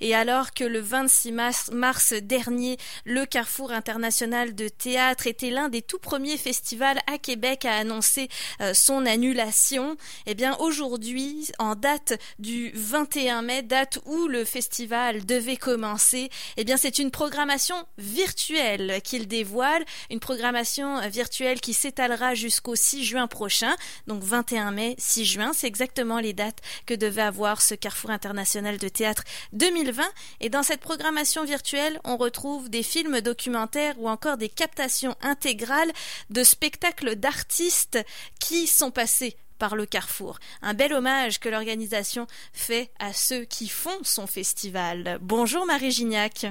Et alors que le 26 mars, dernier, le Carrefour international de théâtre était l'un des tout premiers festivals à Québec à annoncer euh, son annulation, eh bien aujourd'hui, en date du 21 mai, date où le festival devait commencer, eh bien c'est une programmation virtuelle qu'il dévoile, une programmation virtuelle qui s'étalera jusqu'au 6 juin prochain, donc 21 mai, 6 juin, c'est exactement les dates que devait avoir ce Carrefour international de théâtre 2020 et dans cette programmation virtuelle, on retrouve des films documentaires ou encore des captations intégrales de spectacles d'artistes qui sont passés par le Carrefour. Un bel hommage que l'organisation fait à ceux qui font son festival. Bonjour Marie Gignac.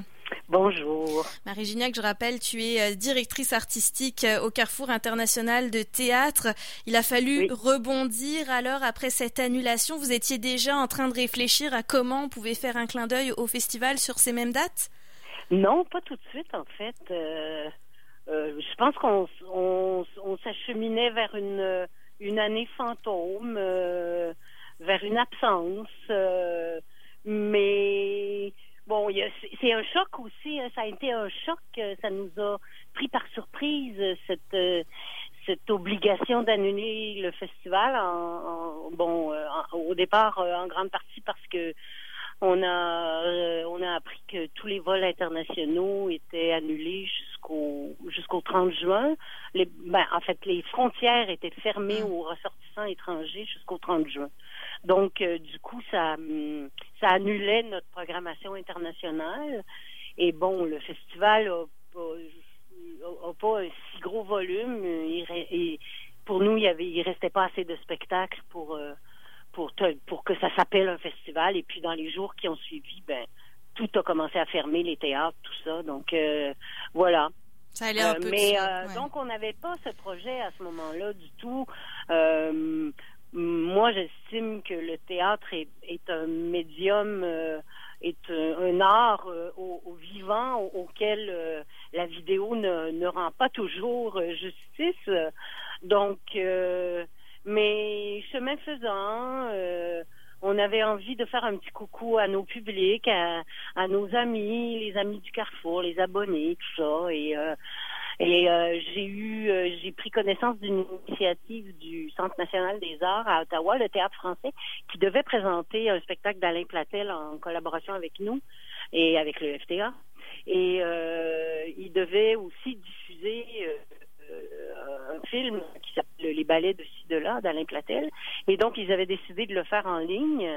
Bonjour. Marie Gignac, je rappelle, tu es euh, directrice artistique euh, au Carrefour international de théâtre. Il a fallu rebondir alors après cette annulation. Vous étiez déjà en train de réfléchir à comment on pouvait faire un clin d'œil au festival sur ces mêmes dates? Non, pas tout de suite en fait. Euh, je pense qu'on on, s'acheminait vers une, une année fantôme, vers une absence. mais bon, c'est un choc aussi. Hein. ça a été un choc. Euh, ça nous a pris par surprise euh, cette euh, cette obligation d'annuler le festival. Bon, au départ, en grande partie parce que on a on a appris que tous les vols internationaux étaient annulés jusqu'au jusqu'au 30 juin. Les, ben, en fait, les frontières étaient fermées aux ressortissants étrangers jusqu'au 30 juin. Donc, euh, du coup, ça, hum, ça annulait notre programmation internationale. Et bon, le festival a, pas un si gros volume. et pour nous, il y avait, il restait pas assez de spectacles pour euh, pour pour que ça s'appelle un festival. Et puis dans les jours qui ont suivi, ben tout a commencé à fermer, les théâtres, tout ça. Donc euh, voilà. Ça allait un peu mais donc on n'avait pas ce projet à ce moment-là du tout. Moi, j'estime que le théâtre est, un médium, euh, est un, art euh, au, vivant auquel euh, la vidéo ne, ne, rend pas toujours justice. Donc, mais chemin faisant, on avait envie de faire un petit coucou à nos publics, à, à, nos amis, les amis du Carrefour, les abonnés, tout ça. Et et euh, j'ai eu, euh, j'ai pris connaissance d'une initiative du Centre national des arts à Ottawa, le Théâtre français, qui devait présenter un spectacle d'Alain Platel en collaboration avec nous et avec le FTA. Et euh, il devait aussi diffuser un film ballets de ci de là d'Alain Platel. Et donc ils avaient décidé de le faire en ligne.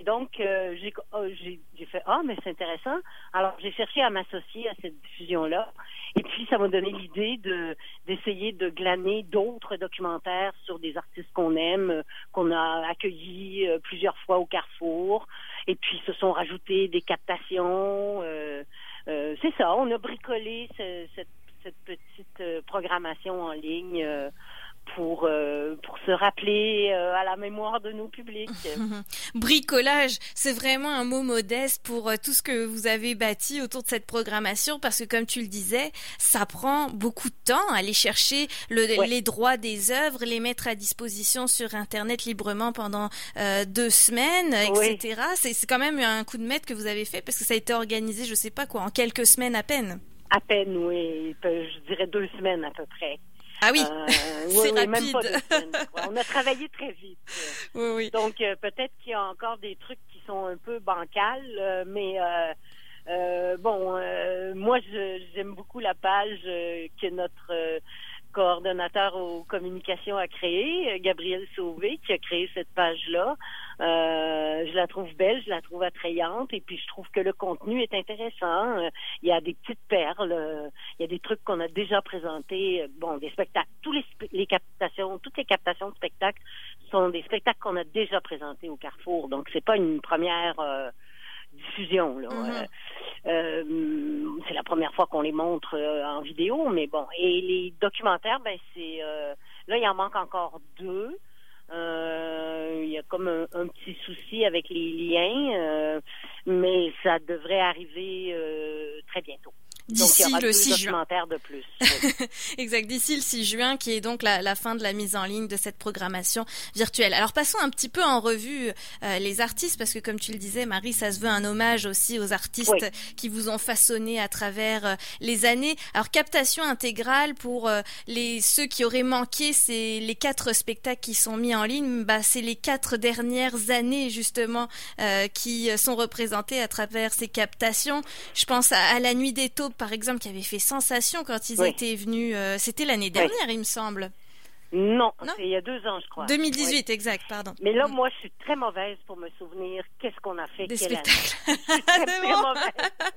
Et donc, oh, j'ai, fait Ah, mais c'est intéressant. Alors, j'ai cherché à m'associer à cette diffusion-là. Et puis, ça m'a donné l'idée de d'essayer de glaner d'autres documentaires sur des artistes qu'on aime, euh, qu'on a accueillis euh, plusieurs fois au Carrefour. Et puis, se sont rajoutés des captations. Euh, c'est ça, on a bricolé cette, cette, petite programmation en ligne pour, euh, pour se rappeler euh, à la mémoire de nos publics. Bricolage, c'est vraiment un mot modeste pour euh, tout ce que vous avez bâti autour de cette programmation parce que comme tu le disais, ça prend beaucoup de temps à aller chercher les droits des œuvres, les mettre à disposition sur Internet librement pendant deux semaines, etc. C'est quand même un coup de maître que vous avez fait parce que ça a été organisé, je sais pas quoi, en quelques semaines à peine. À peine, oui. Je dirais deux semaines à peu près. Ah oui, euh, c'est rapide. Même pas On a travaillé très vite. Oui, oui. Donc euh, peut-être qu'il y a encore des trucs qui sont un peu bancals, euh, mais bon, moi j'aime beaucoup la page que notre coordonnateur aux communications a créé, Gabriel Sauvé, qui a créé cette page-là. Euh, je la trouve belle, je la trouve attrayante, et puis je trouve que le contenu est intéressant. Euh, il y a des petites perles, euh, il y a des trucs qu'on a déjà présentés, bon, des spectacles, tous les, les captations, toutes les captations de spectacles sont des spectacles qu'on a déjà présentés au Carrefour, donc c'est pas une première diffusion. Là. Mm-hmm. Euh, c'est la première fois qu'on les montre euh, en vidéo, mais bon. Et les documentaires, ben c'est euh, là il en manque encore deux. Il y a comme un, petit souci avec les liens, mais ça devrait arriver très bientôt. D'ici le 6 juin. de plus. exact, d'ici le 6 juin, qui est donc la, fin de la mise en ligne de cette programmation virtuelle. Alors passons un petit peu en revue euh, les artistes, parce que comme tu le disais, Marie, ça se veut un hommage aussi aux artistes qui vous ont façonné à travers euh, les années. Alors captation intégrale pour euh, les ceux qui auraient manqué, c'est les quatre spectacles qui sont mis en ligne. Bah, c'est les quatre dernières années justement qui sont représentées à travers ces captations. Je pense à, la Nuit des Taupes, par exemple, qui avait fait sensation quand ils étaient venus. C'était l'année dernière, il me semble. Non, c'est il y a deux ans, je crois. 2018, exact, pardon. Mais là, mm. moi, je suis très mauvaise pour me souvenir qu'est-ce qu'on a fait. Des spectacles.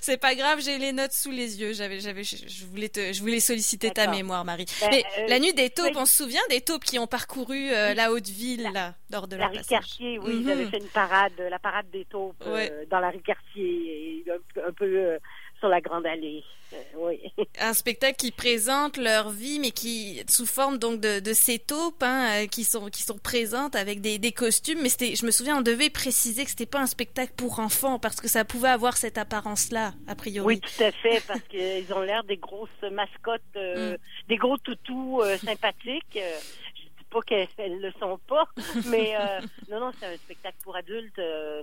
c'est pas grave, j'ai les notes sous les yeux. J'avais, j'avais, je voulais te, je voulais solliciter ta mémoire, Marie. Ben, Mais euh, la nuit des taupes, on se souvient des taupes qui ont parcouru euh, la haute ville, là, lors de la rue Cartier, oui, ils avaient mhm. fait une parade, la parade des taupes euh, dans la rue Cartier, un, peu sur la Grande Allée. Euh, oui. Un spectacle qui présente leur vie, mais qui sous forme donc de, de ces taupes hein, euh, qui sont qui sont présentes avec des, des costumes. Mais c'était, je me souviens, on devait préciser que c'était pas un spectacle pour enfants parce que ça pouvait avoir cette apparence-là a priori. Oui, tout à fait, parce qu'ils ont l'air des grosses mascottes, euh, mm. des gros toutous sympathiques. je dis pas qu'elles le sont pas, mais non, non, c'est un spectacle pour adultes. Euh,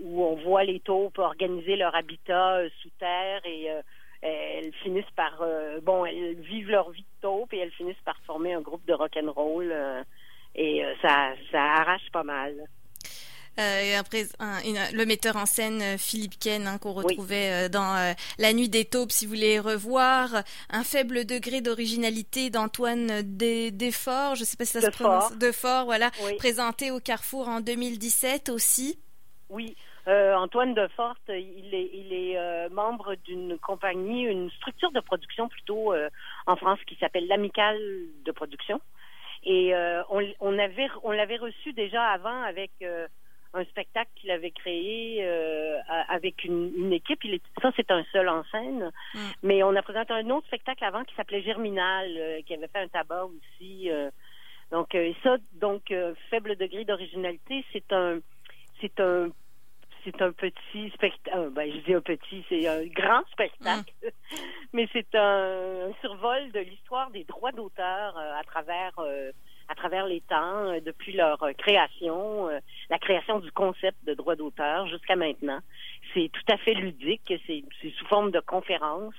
où on voit les taupes organiser leur habitat euh, sous terre et euh, elles finissent par bon elles vivent leur vie de taupe et elles finissent par former un groupe de rock and roll et ça ça arrache pas mal. après, le metteur en scène Philippe Ken hein, qu'on retrouvait dans La Nuit des Taupes, si vous voulez revoir, un faible degré d'originalité d'Antoine Desforts, je sais pas si ça se prononce, Defort, voilà, présenté au Carrefour en 2017 aussi. Oui, euh, Antoine Deforte, il est, il est euh, membre d'une compagnie, une structure de production plutôt euh, en France qui s'appelle l'Amicale de production. Et on, on, avait, on l'avait reçu déjà avant avec un spectacle qu'il avait créé avec une, une, équipe. Il est, ça, c'est un seul en scène. Mm. Mais on a présenté un autre spectacle avant qui s'appelait Germinal, qui avait fait un tabac aussi. donc ça, donc faible degré d'originalité, c'est un c'est un c'est un petit spectacle. Euh, ben, je dis un petit, c'est un grand spectacle, mm. mais c'est un, survol de l'histoire des droits d'auteur euh, à travers euh, à travers les temps, depuis leur création, la création du concept de droit d'auteur jusqu'à maintenant. C'est tout à fait ludique, c'est sous forme de conférence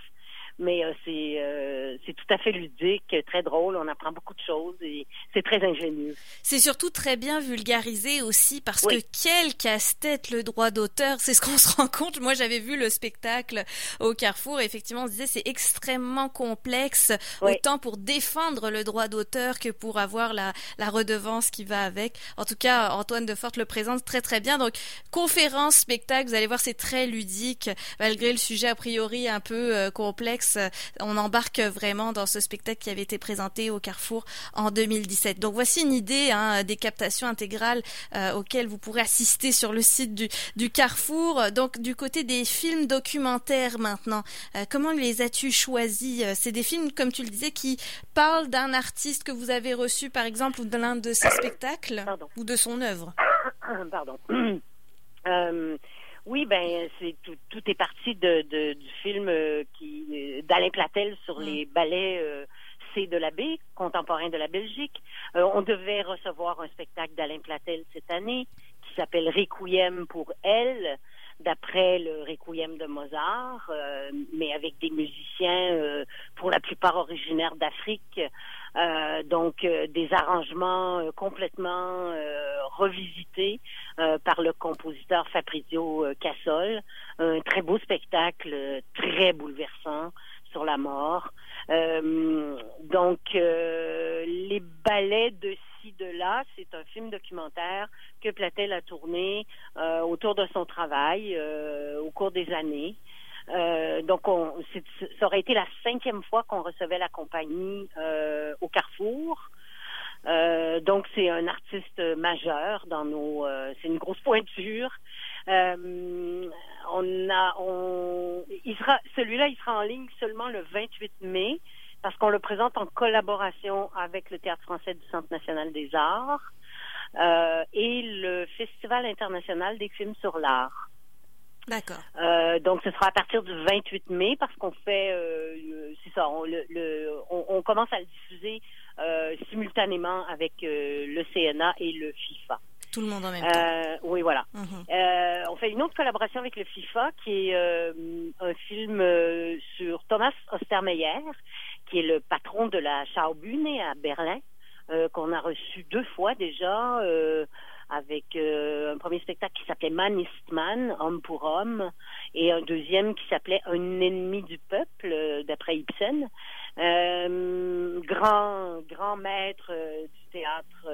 mais euh, c'est euh, c'est tout à fait ludique, très drôle, on apprend beaucoup de choses et c'est très ingénieux. C'est surtout très bien vulgarisé aussi parce que quel casse-tête le droit d'auteur, c'est ce qu'on se rend compte. Moi, j'avais vu le spectacle au Carrefour et effectivement, on se disait c'est extrêmement complexe, autant pour défendre le droit d'auteur que pour avoir la, la redevance qui va avec. En tout cas, Antoine Deforte le présente très très bien. Donc, conférence, spectacle, vous allez voir, c'est très ludique, malgré le sujet a priori un peu euh, complexe euh, on embarque vraiment dans ce spectacle qui avait été présenté au Carrefour en 2017. Donc voici une idée hein, des captations intégrales euh, auxquelles vous pourrez assister sur le site du, Carrefour. Donc du côté des films documentaires maintenant, euh, comment les as-tu choisis C'est des films, comme tu le disais, qui parlent d'un artiste que vous avez reçu, par exemple, ou de l'un de ses spectacles ou de son œuvre? Pardon. Oui, ben c'est tout, tout est parti de, de du film d'Alain Platel sur mm. les ballets euh, C de la baie, contemporain de la Belgique. on devait recevoir un spectacle d'Alain Platel cette année qui s'appelle Requiem pour elle, d'après le Requiem de Mozart, mais avec des musiciens pour la plupart originaires d'Afrique. Euh, donc euh, des arrangements euh, complètement revisités par le compositeur Fabrizio Cassol. Un très beau spectacle, très bouleversant sur la mort. donc les ballets de ci de là, c'est un film documentaire que Platel a tourné autour de son travail au cours des années. Euh, donc, on, ça aurait été la cinquième fois qu'on recevait la compagnie euh, au Carrefour. Euh, donc, c'est un artiste majeur dans nos. Euh, c'est une grosse pointure. Euh, on a, on, il sera, celui-là, il sera en ligne seulement le 28 mai parce qu'on le présente en collaboration avec le Théâtre français du Centre national des arts et le Festival international des films sur l'art. D'accord. Euh, donc, ce sera à partir du 28 mai parce qu'on fait, euh, c'est ça, on, le, le- on, on commence à le diffuser euh, simultanément avec euh, le CNA et le FIFA. Tout le monde en même temps. Euh, oui, voilà. Mhm. Euh, une autre collaboration avec le FIFA qui est euh, un film euh, sur Thomas Ostermeyer, qui est le patron de la Schaubühne à Berlin, euh, qu'on a reçu deux fois déjà, avec un premier spectacle qui s'appelait Man ist Man, homme pour homme, et un deuxième qui s'appelait Un ennemi du peuple, d'après Ibsen. Grand, grand maître du théâtre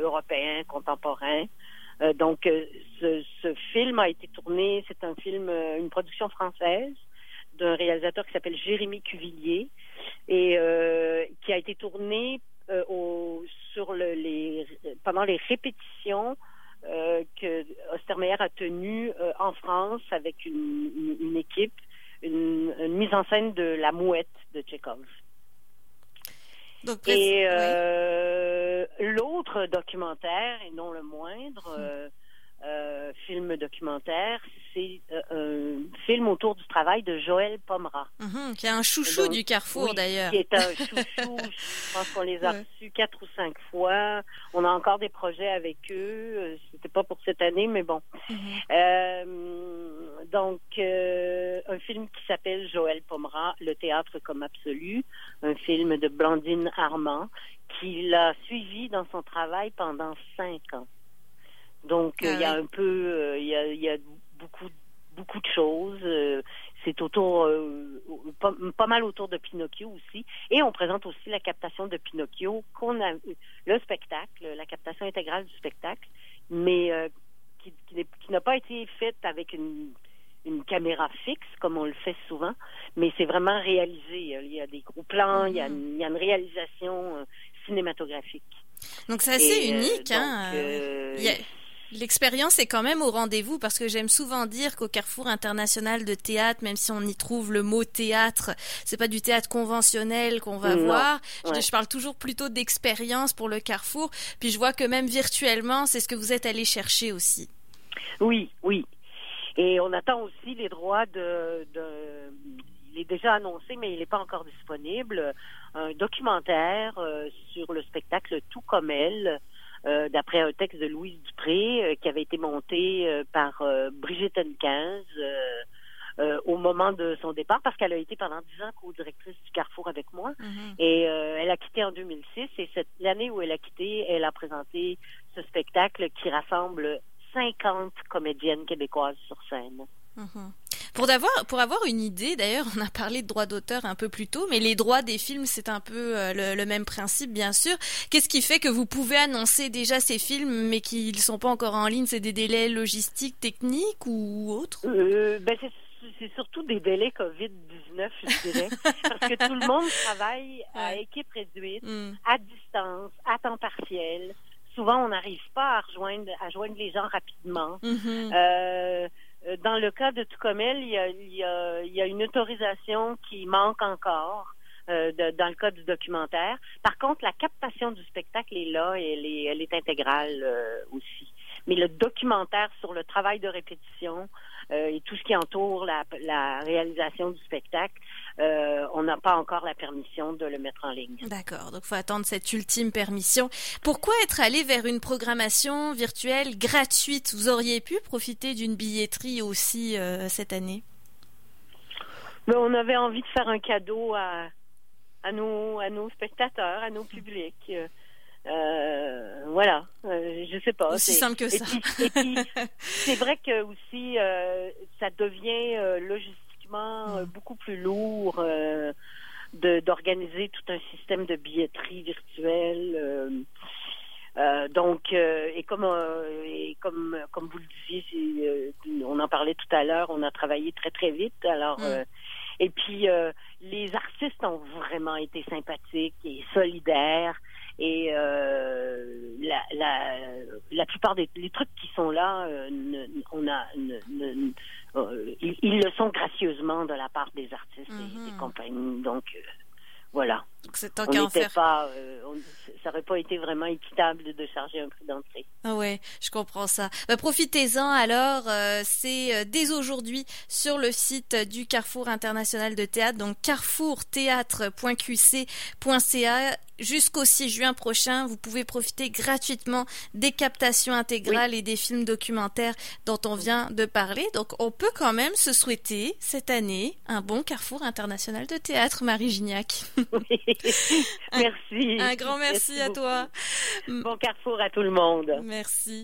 européen contemporain. Euh, donc, euh, ce, film a été tourné, c'est un film, euh, une production française d'un réalisateur qui s'appelle Jérémy Cuvillier et qui a été tourné au, sur le, les, pendant les répétitions que Ostermeyer a euh, en France avec une équipe, une, une mise en scène de La Mouette de Tchekhov. Donc, Et oui. euh, l'autre documentaire, et non le moindre, euh, euh, film documentaire, c'est euh, un film autour du travail de Joël Pomera. Mhm, qui est un chouchou Donc, du Carrefour Oui, d'ailleurs. Qui est un chouchou. Je pense qu'on les a Ouais. reçus quatre ou cinq fois. On a encore des projets avec eux. Euh, C'était pas pour cette année, mais bon. Mhm. Euh, donc, un film qui s'appelle Joël Pomera, Le théâtre comme absolu, un film de Blandine Armand, qui l'a suivi dans son travail pendant cinq ans. Donc, Ah euh, il y a oui. un peu, euh, il y, a, y a beaucoup, beaucoup de choses. Euh, c'est autour, pas, pas mal autour de Pinocchio aussi. Et on présente aussi la captation de Pinocchio, qu'on a, le spectacle, la captation intégrale du spectacle, mais qui, qui n'a pas été faite avec une, une caméra fixe comme on le fait souvent, mais c'est vraiment réalisé. Il y a des gros plans, il, y a Mhm. une, il y a une réalisation cinématographique. Donc c'est assez Et, unique. donc, hein, euh, a- L'expérience est quand même au rendez-vous parce que j'aime souvent dire qu'au Carrefour international de théâtre, même si on y trouve le mot théâtre, c'est pas du théâtre conventionnel qu'on va Non, voir. Je, parle toujours plutôt d'expérience pour le Carrefour. Puis je vois que même virtuellement, c'est ce que vous êtes allé chercher aussi. Oui, oui. Et on attend aussi les droits de, de il est déjà annoncé, mais il n'est pas encore disponible, un documentaire euh, sur le spectacle Tout comme elle, euh, d'après un texte de Louise Dupré, euh, qui avait été monté euh, par Brigitte euh, au moment de son départ, parce qu'elle a été pendant dix ans co-directrice du Carrefour avec moi. Mhm. Et elle a quitté en 2006 et cette l'année où elle a quitté, elle a présenté ce spectacle qui rassemble 50 comédiennes québécoises sur scène. Mhm. Pour avoir, pour avoir une idée, d'ailleurs, on a parlé de droits d'auteur un peu plus tôt, mais les droits des films, c'est un peu euh, le, le même principe, bien sûr. Qu'est-ce qui fait que vous pouvez annoncer déjà ces films, mais qu'ils sont pas encore en ligne? C'est des délais logistiques, techniques ou autres? Euh, ben c'est surtout des délais Covid-19, je dirais, parce que tout le monde travaille à équipe réduite, Hmm. à distance, à temps partiel. Souvent, on n'arrive pas à rejoindre, à joindre les gens rapidement. Mhm. Euh, euh, dans le cas de Tucumel, il y a, il y a, il y a une autorisation qui manque encore. euh, dans le cas du documentaire. Par contre, la captation du spectacle est là et elle est, elle est intégrale euh, aussi. Mais le documentaire sur le travail de répétition euh, et tout ce qui entoure la, la réalisation du spectacle, euh, on n'a pas encore la permission de le mettre en ligne. D'accord, donc faut attendre cette ultime permission. Pourquoi être allé vers une programmation virtuelle gratuite? Vous auriez pu profiter d'une billetterie aussi euh, cette année? Mais on avait envie de faire un cadeau à, à, nos, à nos spectateurs, à nos publics. Euh, voilà, euh, je sais pas. Aussi c'est- simple que ça. et puis, c'est vrai que aussi, euh, ça devient euh, logistiquement euh, beaucoup plus lourd euh, de d'organiser tout un système de billetterie virtuelle. euh, euh, donc, euh, et comme euh, et comme comme vous le disiez, on en parlait tout à l'heure, on a travaillé très très vite. Alors, Mm. euh, et puis euh, les artistes ont vraiment été sympathiques et solidaires. Et euh, la, la, la plupart des les trucs qui sont là, euh, ne- on a, ne- ne- euh, ils, ils le sont gracieusement de la part des artistes et Mhm. des compagnies. Donc euh, voilà. Donc c'est tant On qu'à en n'était faire. pas, euh, on- ça aurait pas été vraiment équitable de charger un prix d'entrée. Ah ouais, je comprends ça. Bah, profitez-en alors, euh, c'est euh, dès aujourd'hui sur le site du Carrefour International de Théâtre, donc carrefourthéâtre.qc.ca jusqu'au 6 juin prochain, vous pouvez profiter gratuitement des captations intégrales et des films documentaires dont on vient de parler. Donc, on peut quand même se souhaiter cette année un bon carrefour international de théâtre, Marie Gignac. merci. Un grand merci, à toi. Bon carrefour à tout le monde. Merci.